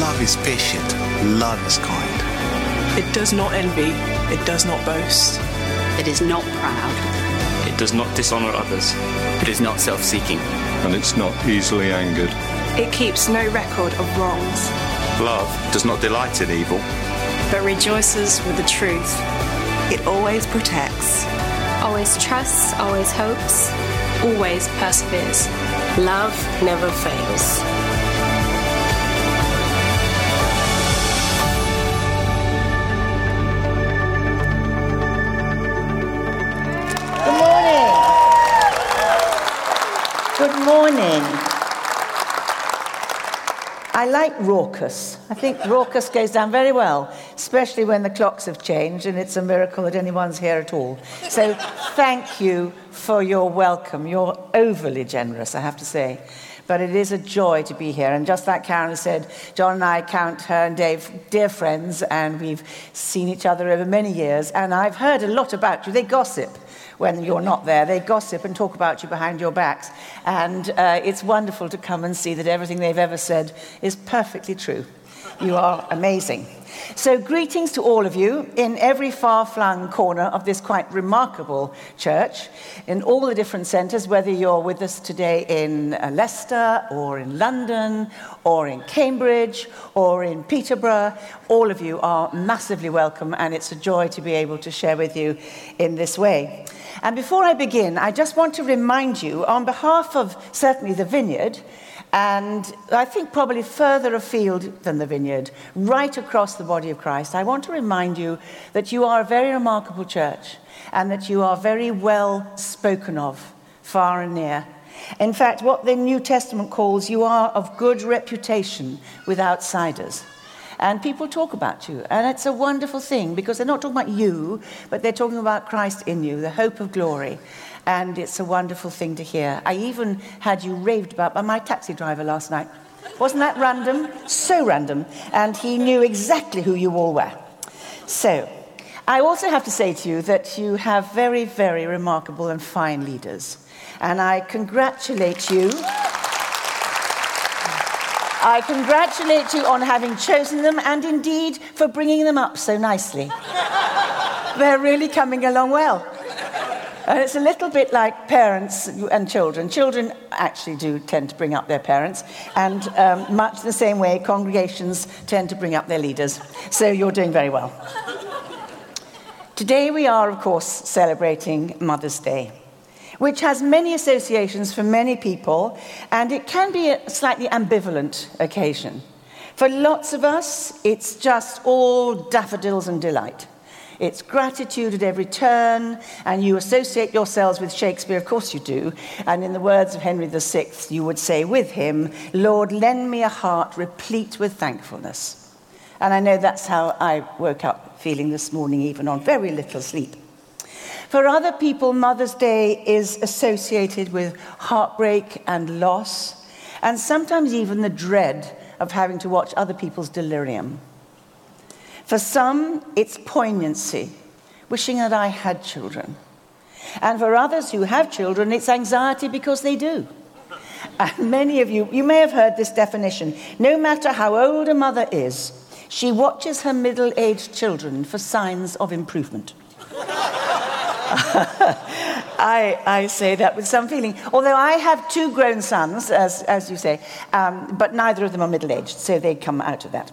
Love is patient. Love is kind. It does not envy. It does not boast. It is not proud. It does not dishonor others. It is not self seeking. And it's not easily angered. It keeps no record of wrongs. Love does not delight in evil, but rejoices with the truth. It always protects, always trusts, always hopes, always perseveres. Love never fails. Morning. I like raucous. I think raucous goes down very well, especially when the clocks have changed and it's a miracle that anyone's here at all. So thank you for your welcome. You're overly generous, I have to say. But it is a joy to be here. And just like Karen said, John and I count her and Dave dear friends, and we've seen each other over many years. And I've heard a lot about you. They gossip when you're not there. They gossip and talk about you behind your backs. And uh, it's wonderful to come and see that everything they've ever said is perfectly true. You are amazing. So, greetings to all of you in every far flung corner of this quite remarkable church, in all the different centres, whether you're with us today in uh, Leicester or in London or in Cambridge or in Peterborough. All of you are massively welcome, and it's a joy to be able to share with you in this way. And before I begin, I just want to remind you, on behalf of certainly the vineyard, and I think probably further afield than the vineyard, right across the body of Christ, I want to remind you that you are a very remarkable church and that you are very well spoken of, far and near. In fact, what the New Testament calls you are of good reputation with outsiders. And people talk about you. And it's a wonderful thing because they're not talking about you, but they're talking about Christ in you, the hope of glory. And it's a wonderful thing to hear. I even had you raved about by my taxi driver last night. Wasn't that random? So random. And he knew exactly who you all were. So, I also have to say to you that you have very, very remarkable and fine leaders. And I congratulate you. I congratulate you on having chosen them and indeed for bringing them up so nicely. They're really coming along well. And it's a little bit like parents and children. Children actually do tend to bring up their parents, and um, much the same way, congregations tend to bring up their leaders. So you're doing very well. Today, we are, of course, celebrating Mother's Day which has many associations for many people, and it can be a slightly ambivalent occasion. For lots of us, it's just all daffodils and delight. It's gratitude at every turn, and you associate yourselves with Shakespeare, of course you do. And in the words of Henry VI, you would say with him, Lord, lend me a heart replete with thankfulness. And I know that's how I woke up feeling this morning, even on very little sleep. For other people, Mother's Day is associated with heartbreak and loss, and sometimes even the dread of having to watch other people's delirium. For some, it's poignancy, wishing that I had children. And for others who have children, it's anxiety because they do. And many of you, you may have heard this definition. No matter how old a mother is, she watches her middle aged children for signs of improvement. I, I, say that with some feeling. Although I have two grown sons, as, as you say, um, but neither of them are middle aged, so they come out of that.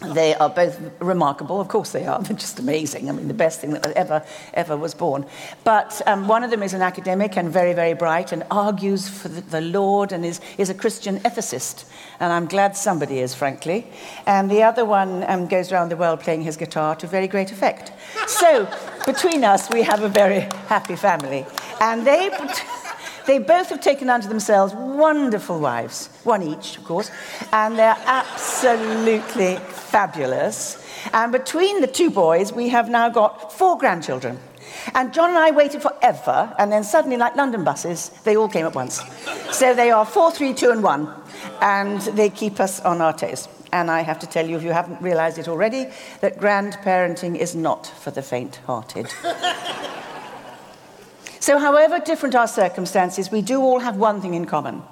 They are both remarkable. Of course, they are. They're just amazing. I mean, the best thing that ever, ever was born. But um, one of them is an academic and very, very bright and argues for the, the Lord and is, is a Christian ethicist. And I'm glad somebody is, frankly. And the other one um, goes around the world playing his guitar to very great effect. So, between us, we have a very happy family. And they. They both have taken unto themselves wonderful wives, one each, of course, and they're absolutely fabulous. And between the two boys, we have now got four grandchildren. And John and I waited forever, and then suddenly, like London buses, they all came at once. So they are four, three, two, and one, and they keep us on our toes. And I have to tell you, if you haven't realized it already, that grandparenting is not for the faint hearted. So, however different our circumstances, we do all have one thing in common.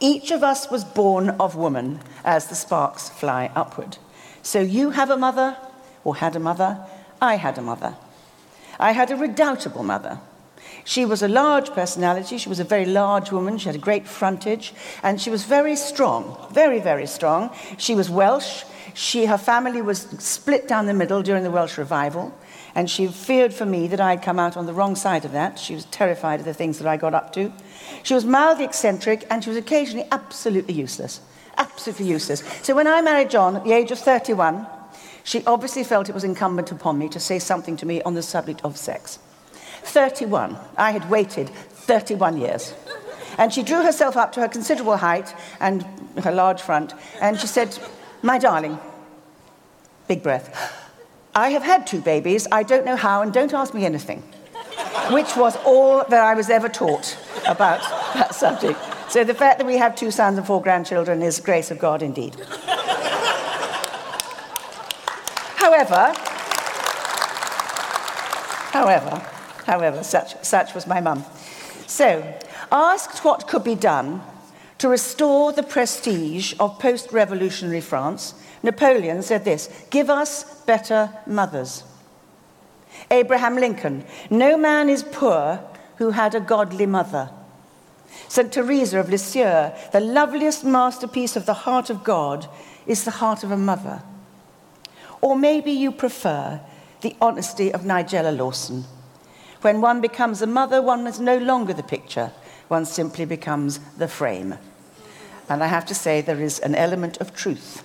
Each of us was born of woman as the sparks fly upward. So you have a mother, or had a mother. I had a mother. I had a redoubtable mother. She was a large personality. She was a very large woman. She had a great frontage. And she was very strong, very, very strong. She was Welsh. She, her family was split down the middle during the Welsh revival. And she feared for me that I'd come out on the wrong side of that. She was terrified of the things that I got up to. She was mildly eccentric and she was occasionally absolutely useless. Absolutely useless. So when I married John at the age of 31, she obviously felt it was incumbent upon me to say something to me on the subject of sex. 31. I had waited 31 years. And she drew herself up to her considerable height and her large front, and she said, My darling, big breath, I have had two babies. I don't know how, and don't ask me anything. Which was all that I was ever taught about that subject. So the fact that we have two sons and four grandchildren is grace of God indeed. however, however, however, such, such was my mum. So, asked what could be done to restore the prestige of post revolutionary France, Napoleon said this Give us better mothers. Abraham Lincoln, no man is poor who had a godly mother. St. Teresa of Lisieux, the loveliest masterpiece of the heart of God is the heart of a mother. Or maybe you prefer the honesty of Nigella Lawson. When one becomes a mother, one is no longer the picture, one simply becomes the frame. And I have to say, there is an element of truth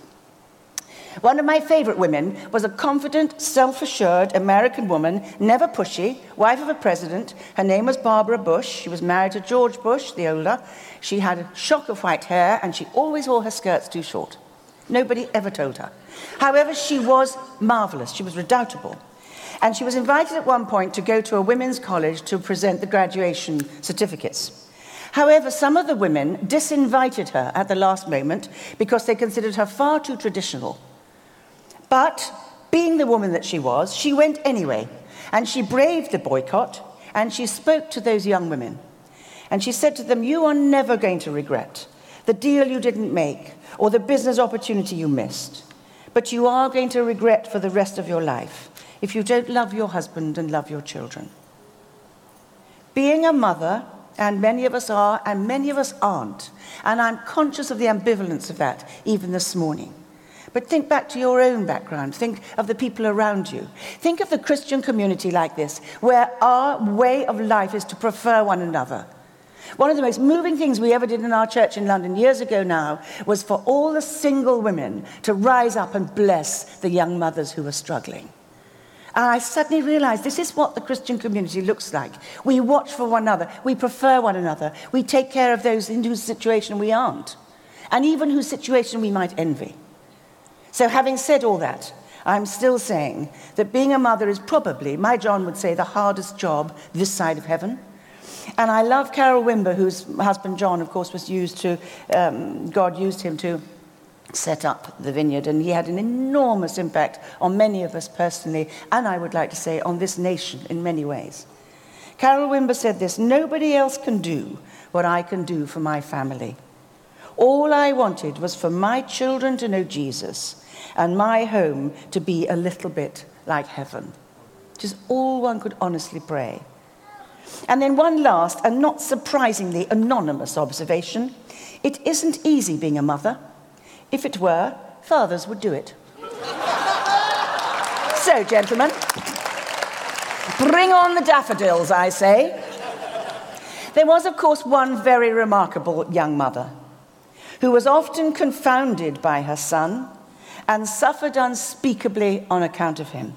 one of my favorite women was a confident, self assured American woman, never pushy, wife of a president. Her name was Barbara Bush. She was married to George Bush, the older. She had a shock of white hair and she always wore her skirts too short. Nobody ever told her. However, she was marvelous. She was redoubtable. And she was invited at one point to go to a women's college to present the graduation certificates. However, some of the women disinvited her at the last moment because they considered her far too traditional but being the woman that she was, she went anyway. And she braved the boycott and she spoke to those young women. And she said to them, You are never going to regret the deal you didn't make or the business opportunity you missed. But you are going to regret for the rest of your life if you don't love your husband and love your children. Being a mother, and many of us are, and many of us aren't, and I'm conscious of the ambivalence of that even this morning. But think back to your own background. Think of the people around you. Think of the Christian community like this, where our way of life is to prefer one another. One of the most moving things we ever did in our church in London years ago now was for all the single women to rise up and bless the young mothers who were struggling. And I suddenly realized this is what the Christian community looks like. We watch for one another, we prefer one another, we take care of those in whose situation we aren't, and even whose situation we might envy. So, having said all that, I'm still saying that being a mother is probably, my John would say, the hardest job this side of heaven. And I love Carol Wimber, whose husband John, of course, was used to, um, God used him to set up the vineyard, and he had an enormous impact on many of us personally, and I would like to say on this nation in many ways. Carol Wimber said this Nobody else can do what I can do for my family. All I wanted was for my children to know Jesus and my home to be a little bit like heaven. Is all one could honestly pray. And then one last and not surprisingly anonymous observation it isn't easy being a mother. If it were, fathers would do it. so, gentlemen, bring on the daffodils, I say. There was, of course, one very remarkable young mother who was often confounded by her son and suffered unspeakably on account of him.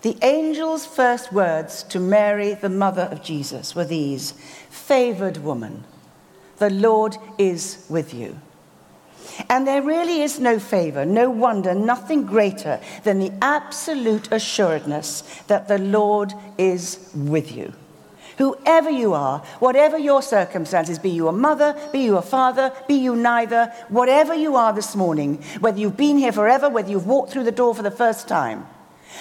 The angel's first words to Mary, the mother of Jesus, were these Favored woman, the Lord is with you. And there really is no favor, no wonder, nothing greater than the absolute assuredness that the Lord is with you. Whoever you are, whatever your circumstances, be you a mother, be you a father, be you neither, whatever you are this morning, whether you've been here forever, whether you've walked through the door for the first time,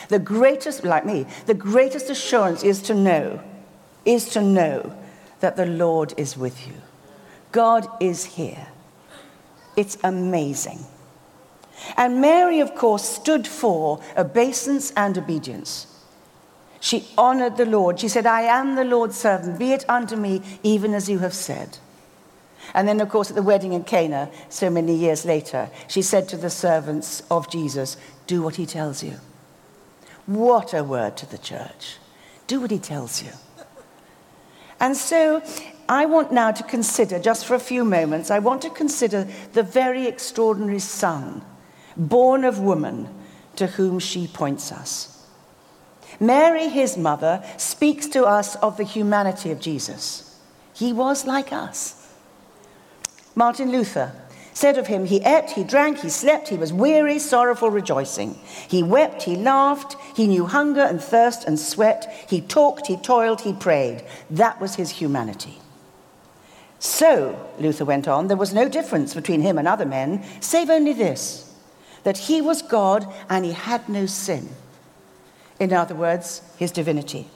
the greatest, like me, the greatest assurance is to know, is to know that the Lord is with you. God is here. It's amazing. And Mary, of course, stood for obeisance and obedience. She honored the Lord. She said, I am the Lord's servant. Be it unto me even as you have said. And then, of course, at the wedding in Cana, so many years later, she said to the servants of Jesus, Do what he tells you. What a word to the church. Do what he tells you. And so I want now to consider, just for a few moments, I want to consider the very extraordinary son, born of woman, to whom she points us. Mary, his mother, speaks to us of the humanity of Jesus. He was like us. Martin Luther said of him, He ate, he drank, he slept, he was weary, sorrowful, rejoicing. He wept, he laughed, he knew hunger and thirst and sweat. He talked, he toiled, he prayed. That was his humanity. So, Luther went on, there was no difference between him and other men, save only this that he was God and he had no sin. In other words, his divinity.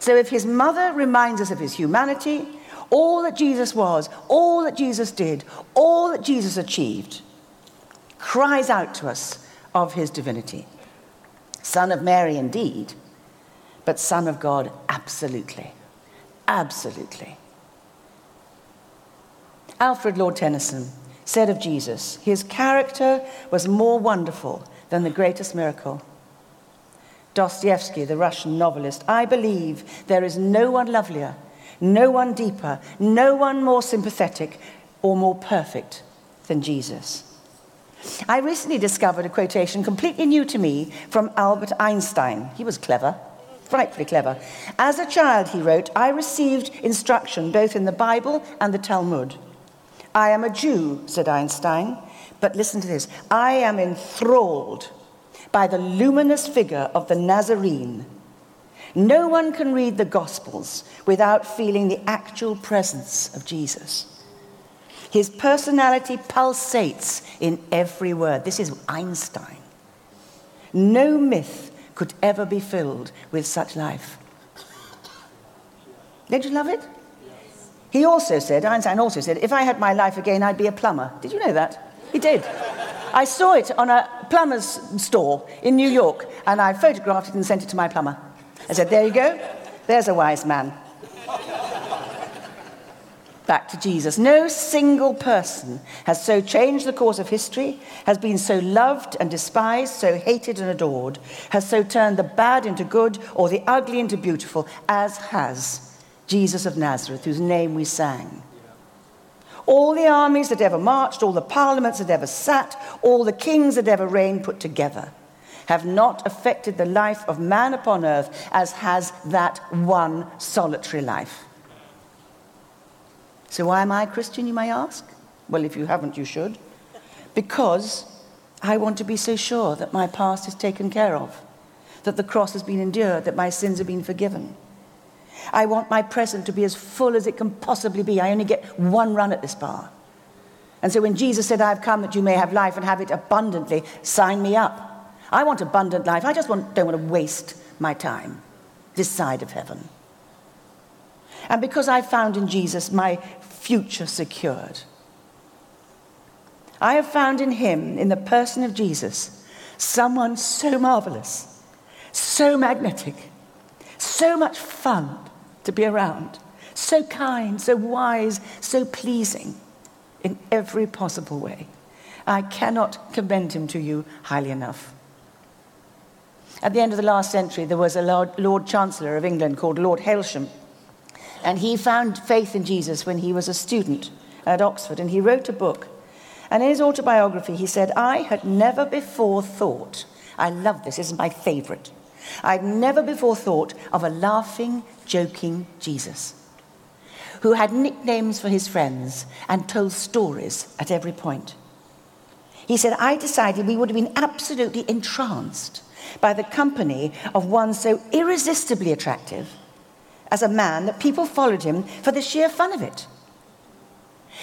So, if his mother reminds us of his humanity, all that Jesus was, all that Jesus did, all that Jesus achieved, cries out to us of his divinity. Son of Mary, indeed, but Son of God, absolutely. Absolutely. Alfred Lord Tennyson said of Jesus, his character was more wonderful than the greatest miracle. Dostoevsky, the Russian novelist, I believe there is no one lovelier no one deeper, no one more sympathetic or more perfect than Jesus. I recently discovered a quotation completely new to me from Albert Einstein. He was clever, frightfully clever. As a child, he wrote, I received instruction both in the Bible and the Talmud. I am a Jew, said Einstein, but listen to this I am enthralled by the luminous figure of the Nazarene no one can read the Gospels without feeling the actual presence of Jesus. His personality pulsates in every word. This is Einstein. No myth could ever be filled with such life. Don't you love it? He also said, Einstein also said, if I had my life again, I'd be a plumber. Did you know that? He did. I saw it on a plumber's store in New York, and I photographed it and sent it to my plumber. I said, There you go. There's a wise man. Back to Jesus. No single person has so changed the course of history, has been so loved and despised, so hated and adored, has so turned the bad into good or the ugly into beautiful, as has Jesus of Nazareth, whose name we sang. All the armies that ever marched, all the parliaments that ever sat, all the kings that ever reigned put together have not affected the life of man upon earth as has that one solitary life. So, why am I a Christian, you may ask? Well, if you haven't, you should. Because I want to be so sure that my past is taken care of, that the cross has been endured, that my sins have been forgiven. I want my present to be as full as it can possibly be. I only get one run at this bar. And so when Jesus said, I've come that you may have life and have it abundantly, sign me up. I want abundant life. I just want, don't want to waste my time this side of heaven. And because I found in Jesus my future secured, I have found in him, in the person of Jesus, someone so marvelous, so magnetic, so much fun to be around, so kind, so wise, so pleasing in every possible way. I cannot commend him to you highly enough. At the end of the last century, there was a Lord, Chancellor of England called Lord Hailsham. And he found faith in Jesus when he was a student at Oxford. And he wrote a book. And in his autobiography, he said, I had never before thought, I love this, this is my favorite. I'd never before thought of a laughing, joking Jesus who had nicknames for his friends and told stories at every point. He said, I decided we would have been absolutely entranced by the company of one so irresistibly attractive as a man that people followed him for the sheer fun of it.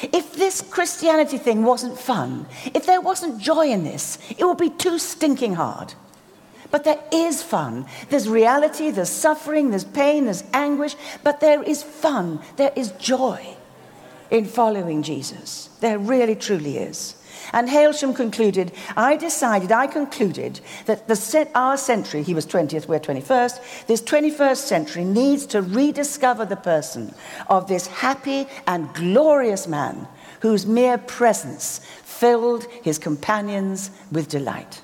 If this Christianity thing wasn't fun, if there wasn't joy in this, it would be too stinking hard. But there is fun. There's reality, there's suffering, there's pain, there's anguish, but there is fun, there is joy. in following Jesus. There really, truly is. And Hailsham concluded, I decided, I concluded that the, our century, he was 20th, we're 21st, this 21st century needs to rediscover the person of this happy and glorious man whose mere presence filled his companions with delight.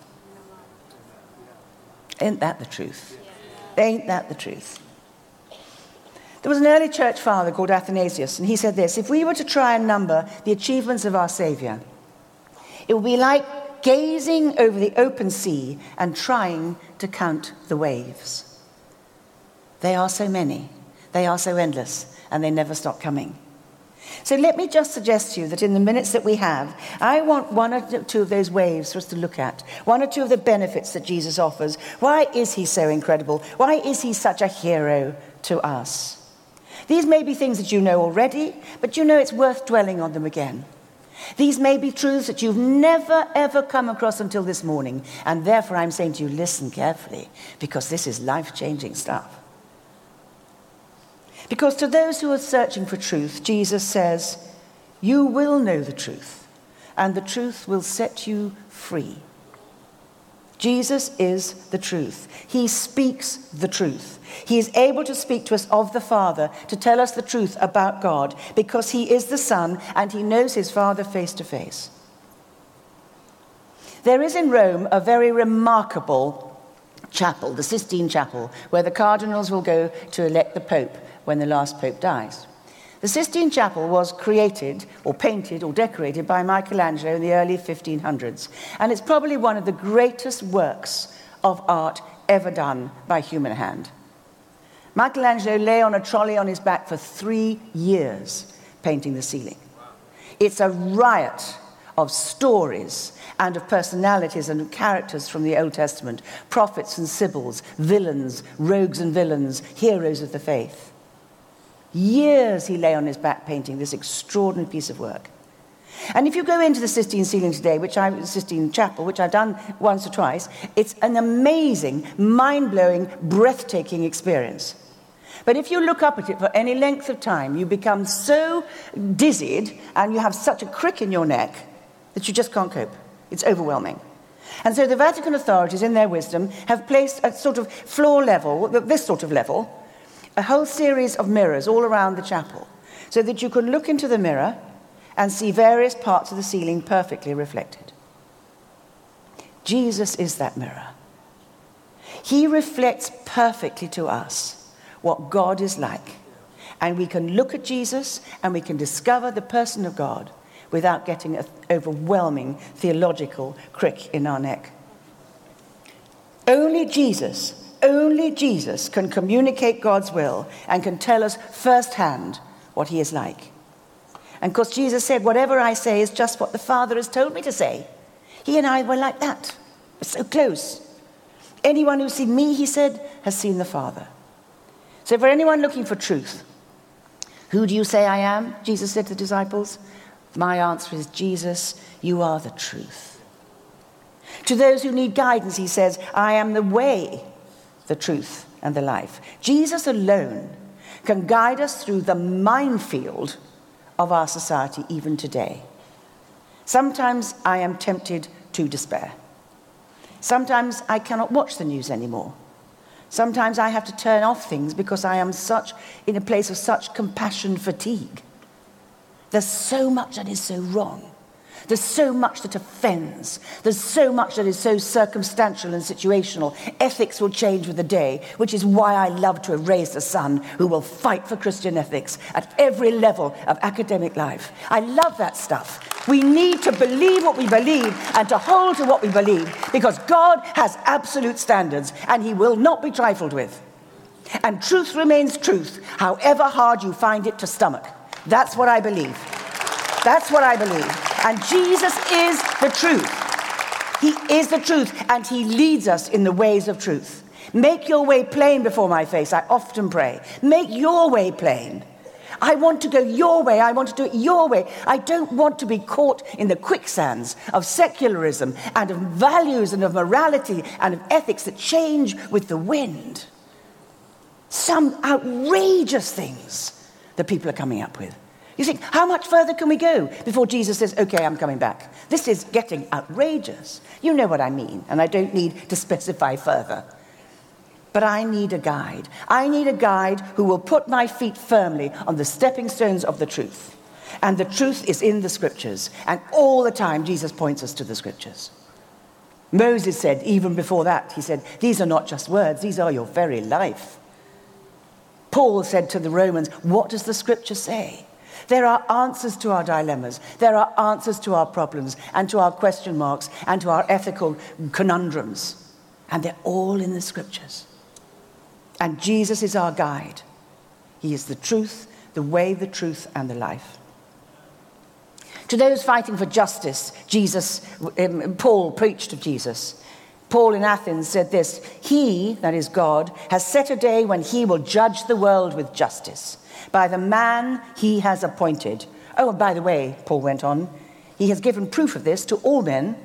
Ain't that the truth? Ain't that the truth? There was an early church father called Athanasius, and he said this If we were to try and number the achievements of our Savior, it would be like gazing over the open sea and trying to count the waves. They are so many, they are so endless, and they never stop coming. So let me just suggest to you that in the minutes that we have, I want one or two of those waves for us to look at, one or two of the benefits that Jesus offers. Why is he so incredible? Why is he such a hero to us? These may be things that you know already, but you know it's worth dwelling on them again. These may be truths that you've never, ever come across until this morning. And therefore, I'm saying to you, listen carefully, because this is life changing stuff. Because to those who are searching for truth, Jesus says, You will know the truth, and the truth will set you free. Jesus is the truth. He speaks the truth. He is able to speak to us of the Father, to tell us the truth about God, because He is the Son and He knows His Father face to face. There is in Rome a very remarkable chapel, the Sistine Chapel, where the cardinals will go to elect the Pope when the last Pope dies. The Sistine Chapel was created or painted or decorated by Michelangelo in the early 1500s, and it's probably one of the greatest works of art ever done by human hand. Michelangelo lay on a trolley on his back for three years painting the ceiling. It's a riot of stories and of personalities and characters from the Old Testament prophets and sibyls, villains, rogues and villains, heroes of the faith. Years he lay on his back painting this extraordinary piece of work. And if you go into the Sistine ceiling today, which I, Sistine Chapel, which I've done once or twice, it's an amazing, mind blowing, breathtaking experience. But if you look up at it for any length of time, you become so dizzied and you have such a crick in your neck that you just can't cope. It's overwhelming. And so the Vatican authorities, in their wisdom, have placed a sort of floor level, this sort of level, a whole series of mirrors all around the chapel so that you can look into the mirror and see various parts of the ceiling perfectly reflected. Jesus is that mirror. He reflects perfectly to us what God is like. And we can look at Jesus and we can discover the person of God without getting an overwhelming theological crick in our neck. Only Jesus only Jesus can communicate God's will and can tell us firsthand what he is like. And of course, Jesus said, Whatever I say is just what the Father has told me to say. He and I were like that. We're so close. Anyone who's seen me, he said, has seen the Father. So, for anyone looking for truth, who do you say I am? Jesus said to the disciples. My answer is, Jesus, you are the truth. To those who need guidance, he says, I am the way, the truth, and the life. Jesus alone can guide us through the minefield of our society even today. Sometimes I am tempted to despair. Sometimes I cannot watch the news anymore. Sometimes I have to turn off things because I am such in a place of such compassion fatigue. There's so much that is so wrong. There's so much that offends. There's so much that is so circumstantial and situational. Ethics will change with the day, which is why I love to have raised a son who will fight for Christian ethics at every level of academic life. I love that stuff. We need to believe what we believe and to hold to what we believe because God has absolute standards and he will not be trifled with. And truth remains truth, however hard you find it to stomach. That's what I believe. That's what I believe. And Jesus is the truth. He is the truth, and He leads us in the ways of truth. Make your way plain before my face, I often pray. Make your way plain. I want to go your way. I want to do it your way. I don't want to be caught in the quicksands of secularism and of values and of morality and of ethics that change with the wind. Some outrageous things that people are coming up with. You think, how much further can we go before Jesus says, okay, I'm coming back? This is getting outrageous. You know what I mean, and I don't need to specify further. But I need a guide. I need a guide who will put my feet firmly on the stepping stones of the truth. And the truth is in the scriptures. And all the time, Jesus points us to the scriptures. Moses said, even before that, he said, These are not just words, these are your very life. Paul said to the Romans, What does the scripture say? There are answers to our dilemmas. There are answers to our problems and to our question marks and to our ethical conundrums. And they're all in the scriptures. And Jesus is our guide. He is the truth, the way, the truth, and the life. To those fighting for justice, Jesus, um, Paul preached of Jesus. Paul in Athens said this He, that is God, has set a day when he will judge the world with justice by the man he has appointed. Oh, and by the way, Paul went on, he has given proof of this to all men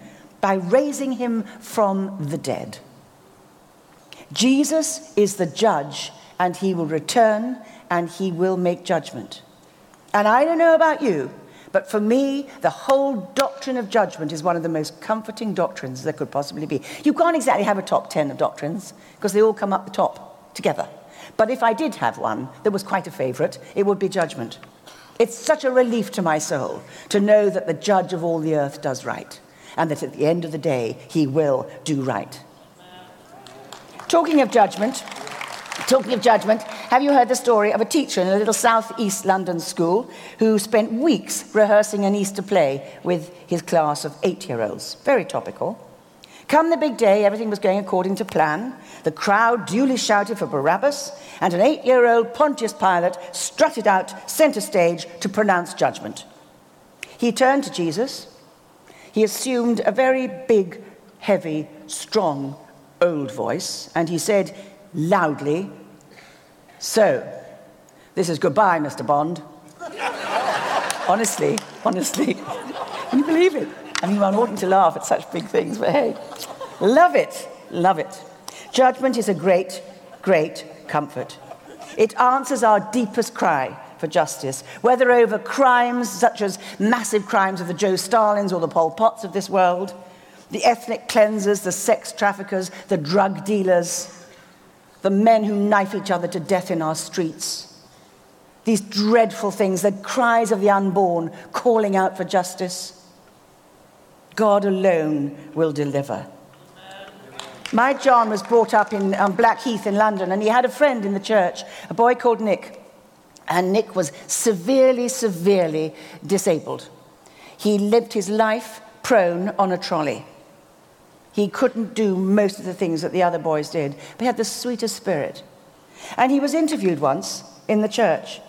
by raising him from the dead. Jesus is the judge, and he will return and he will make judgment. And I don't know about you, but for me, the whole doctrine of judgment is one of the most comforting doctrines there could possibly be. You can't exactly have a top 10 of doctrines because they all come up the top together. But if I did have one that was quite a favorite, it would be judgment. It's such a relief to my soul to know that the judge of all the earth does right and that at the end of the day, he will do right. Talking of judgment, talking of judgment, have you heard the story of a teacher in a little southeast London school who spent weeks rehearsing an Easter play with his class of eight year olds? Very topical. Come the big day, everything was going according to plan. The crowd duly shouted for Barabbas, and an eight year old Pontius Pilate strutted out center stage to pronounce judgment. He turned to Jesus. He assumed a very big, heavy, strong, old voice, and he said loudly, So, this is goodbye, Mr. Bond. honestly, honestly. Can you believe it? I mean, one oughtn't to laugh at such big things, but hey, love it, love it. Judgment is a great, great comfort. It answers our deepest cry for justice, whether over crimes such as massive crimes of the Joe Stalins or the Pol Pots of this world, the ethnic cleansers, the sex traffickers, the drug dealers, the men who knife each other to death in our streets. These dreadful things, the cries of the unborn calling out for justice. God alone will deliver. My John was brought up in um, Blackheath in London, and he had a friend in the church, a boy called Nick. And Nick was severely, severely disabled. He lived his life prone on a trolley. He couldn't do most of the things that the other boys did, but he had the sweetest spirit. And he was interviewed once in the church.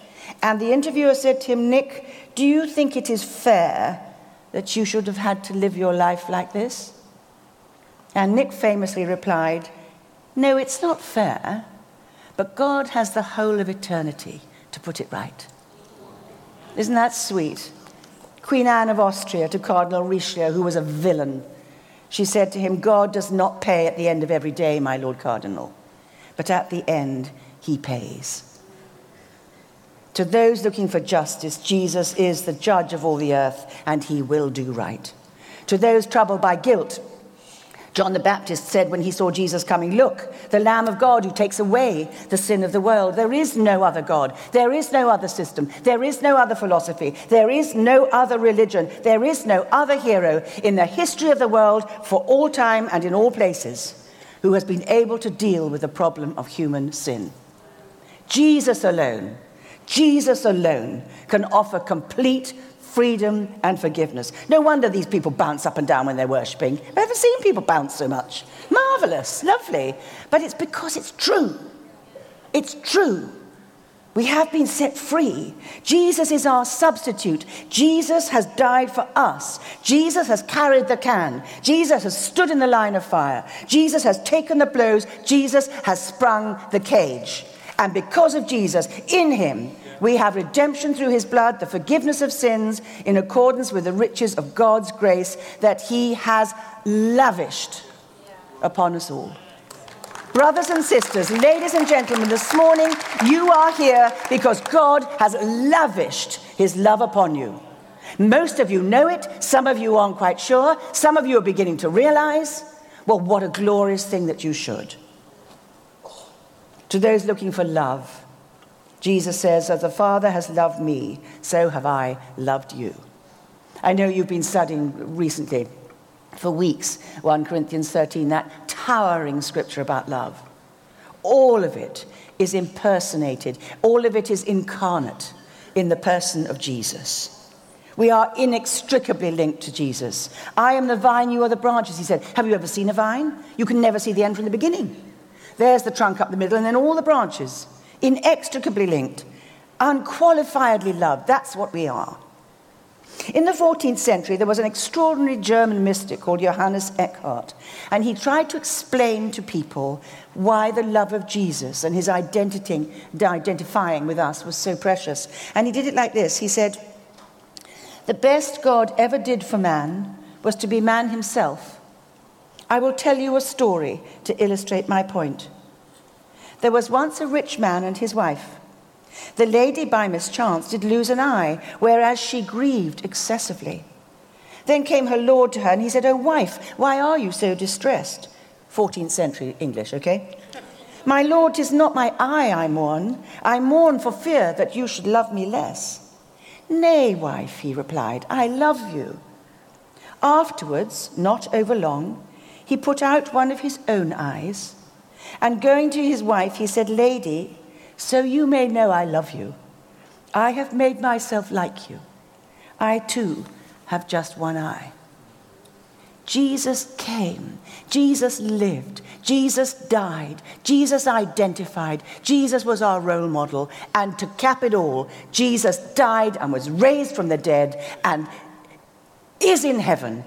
And the interviewer said to him, Nick, do you think it is fair that you should have had to live your life like this? And Nick famously replied, No, it's not fair, but God has the whole of eternity to put it right. Isn't that sweet? Queen Anne of Austria to Cardinal Richelieu, who was a villain, she said to him, God does not pay at the end of every day, my Lord Cardinal, but at the end, he pays. To those looking for justice, Jesus is the judge of all the earth, and he will do right. To those troubled by guilt, John the Baptist said when he saw Jesus coming, Look, the Lamb of God who takes away the sin of the world. There is no other God. There is no other system. There is no other philosophy. There is no other religion. There is no other hero in the history of the world for all time and in all places who has been able to deal with the problem of human sin. Jesus alone Jesus alone can offer complete freedom and forgiveness. No wonder these people bounce up and down when they're worshipping. I've never seen people bounce so much. Marvelous, lovely. But it's because it's true. It's true. We have been set free. Jesus is our substitute. Jesus has died for us. Jesus has carried the can. Jesus has stood in the line of fire. Jesus has taken the blows. Jesus has sprung the cage. And because of Jesus, in him, we have redemption through his blood, the forgiveness of sins, in accordance with the riches of God's grace that he has lavished upon us all. Brothers and sisters, ladies and gentlemen, this morning you are here because God has lavished his love upon you. Most of you know it, some of you aren't quite sure, some of you are beginning to realize. Well, what a glorious thing that you should. To those looking for love, Jesus says, As the Father has loved me, so have I loved you. I know you've been studying recently for weeks 1 Corinthians 13, that towering scripture about love. All of it is impersonated, all of it is incarnate in the person of Jesus. We are inextricably linked to Jesus. I am the vine, you are the branches, he said. Have you ever seen a vine? You can never see the end from the beginning. There's the trunk up the middle, and then all the branches, inextricably linked, unqualifiedly loved. That's what we are. In the 14th century, there was an extraordinary German mystic called Johannes Eckhart, and he tried to explain to people why the love of Jesus and his identity, identifying with us was so precious. And he did it like this He said, The best God ever did for man was to be man himself. I will tell you a story to illustrate my point. There was once a rich man and his wife. The lady, by mischance, did lose an eye, whereas she grieved excessively. Then came her lord to her, and he said, Oh, wife, why are you so distressed? 14th century English, okay? My lord, tis not my eye I mourn. I mourn for fear that you should love me less. Nay, wife, he replied, I love you. Afterwards, not over long, he put out one of his own eyes, and going to his wife, he said, Lady, so you may know I love you. I have made myself like you. I too have just one eye. Jesus came. Jesus lived. Jesus died. Jesus identified. Jesus was our role model. And to cap it all, Jesus died and was raised from the dead and is in heaven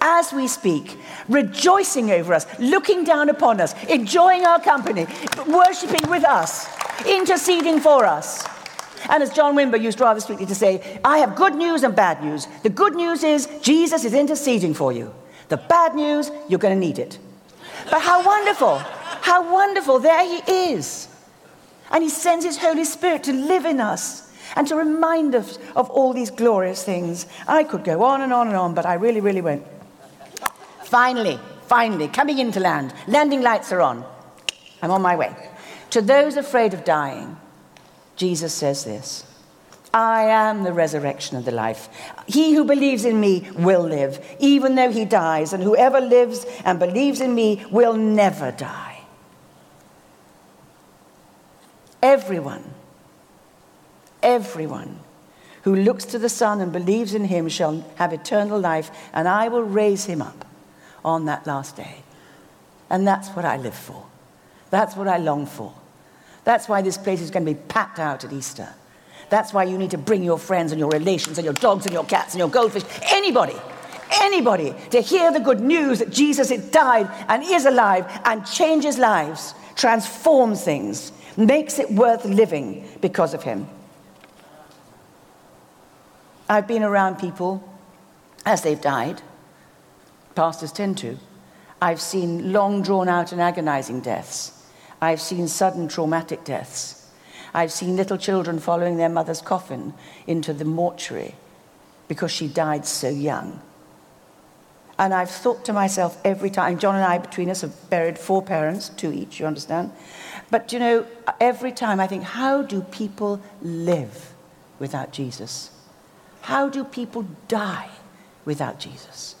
as we speak, rejoicing over us, looking down upon us, enjoying our company, worshipping with us, interceding for us. And as John Wimber used rather sweetly to say, I have good news and bad news. The good news is Jesus is interceding for you. The bad news, you're going to need it. But how wonderful! How wonderful! There he is. And he sends his Holy Spirit to live in us and to remind us of all these glorious things. I could go on and on and on, but I really, really won't. Finally, finally, coming into land. Landing lights are on. I'm on my way. To those afraid of dying, Jesus says this I am the resurrection and the life. He who believes in me will live, even though he dies, and whoever lives and believes in me will never die. Everyone, everyone who looks to the Son and believes in him shall have eternal life, and I will raise him up on that last day. And that's what I live for. That's what I long for. That's why this place is going to be packed out at Easter. That's why you need to bring your friends and your relations and your dogs and your cats and your goldfish, anybody, anybody, to hear the good news that Jesus has died and is alive and changes lives, transforms things, makes it worth living because of him. I've been around people as they've died pastors tend to. I've seen long drawn out and agonizing deaths. I've seen sudden traumatic deaths. I've seen little children following their mother's coffin into the mortuary because she died so young. And I've thought to myself every time, John and I, between us, have buried four parents, two each, you understand? But you know, every time I think, how do people live without Jesus? How do people die without Jesus?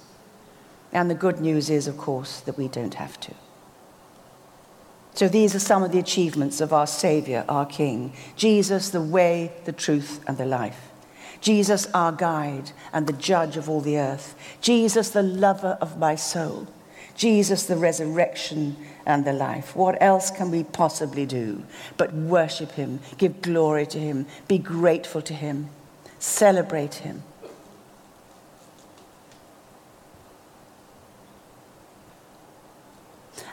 And the good news is, of course, that we don't have to. So these are some of the achievements of our Savior, our King. Jesus, the way, the truth, and the life. Jesus, our guide and the judge of all the earth. Jesus, the lover of my soul. Jesus, the resurrection and the life. What else can we possibly do but worship him, give glory to him, be grateful to him, celebrate him?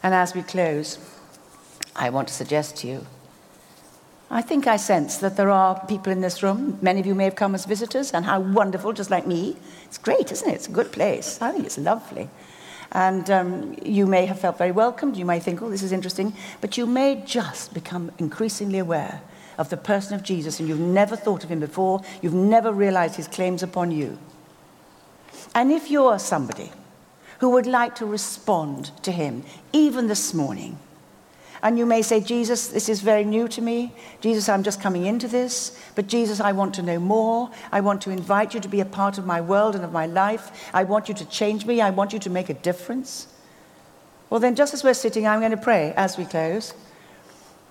And as we close, I want to suggest to you I think I sense that there are people in this room, many of you may have come as visitors, and how wonderful, just like me. It's great, isn't it? It's a good place. I think it's lovely. And um, you may have felt very welcomed. You may think, oh, this is interesting. But you may just become increasingly aware of the person of Jesus and you've never thought of him before. You've never realized his claims upon you. And if you're somebody who would like to respond to him, even this morning, and you may say, Jesus, this is very new to me. Jesus, I'm just coming into this. But Jesus, I want to know more. I want to invite you to be a part of my world and of my life. I want you to change me. I want you to make a difference. Well, then, just as we're sitting, I'm going to pray as we close.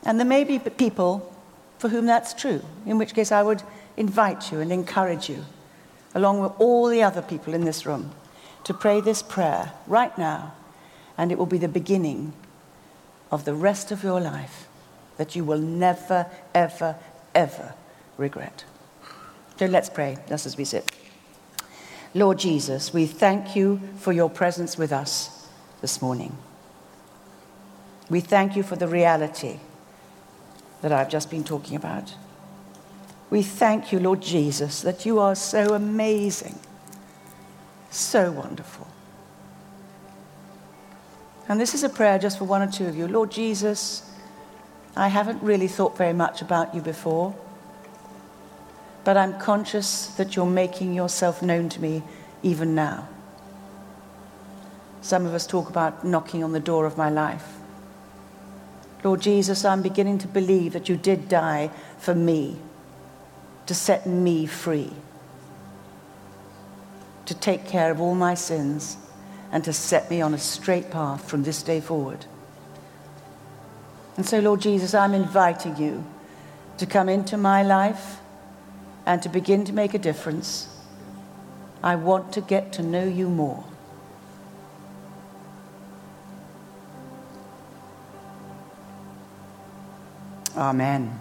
And there may be people for whom that's true, in which case I would invite you and encourage you, along with all the other people in this room, to pray this prayer right now. And it will be the beginning of the rest of your life that you will never, ever, ever regret. So let's pray just as we sit. Lord Jesus, we thank you for your presence with us this morning. We thank you for the reality that I've just been talking about. We thank you, Lord Jesus, that you are so amazing, so wonderful. And this is a prayer just for one or two of you. Lord Jesus, I haven't really thought very much about you before, but I'm conscious that you're making yourself known to me even now. Some of us talk about knocking on the door of my life. Lord Jesus, I'm beginning to believe that you did die for me, to set me free, to take care of all my sins and to set me on a straight path from this day forward. And so, Lord Jesus, I'm inviting you to come into my life and to begin to make a difference. I want to get to know you more. Amen.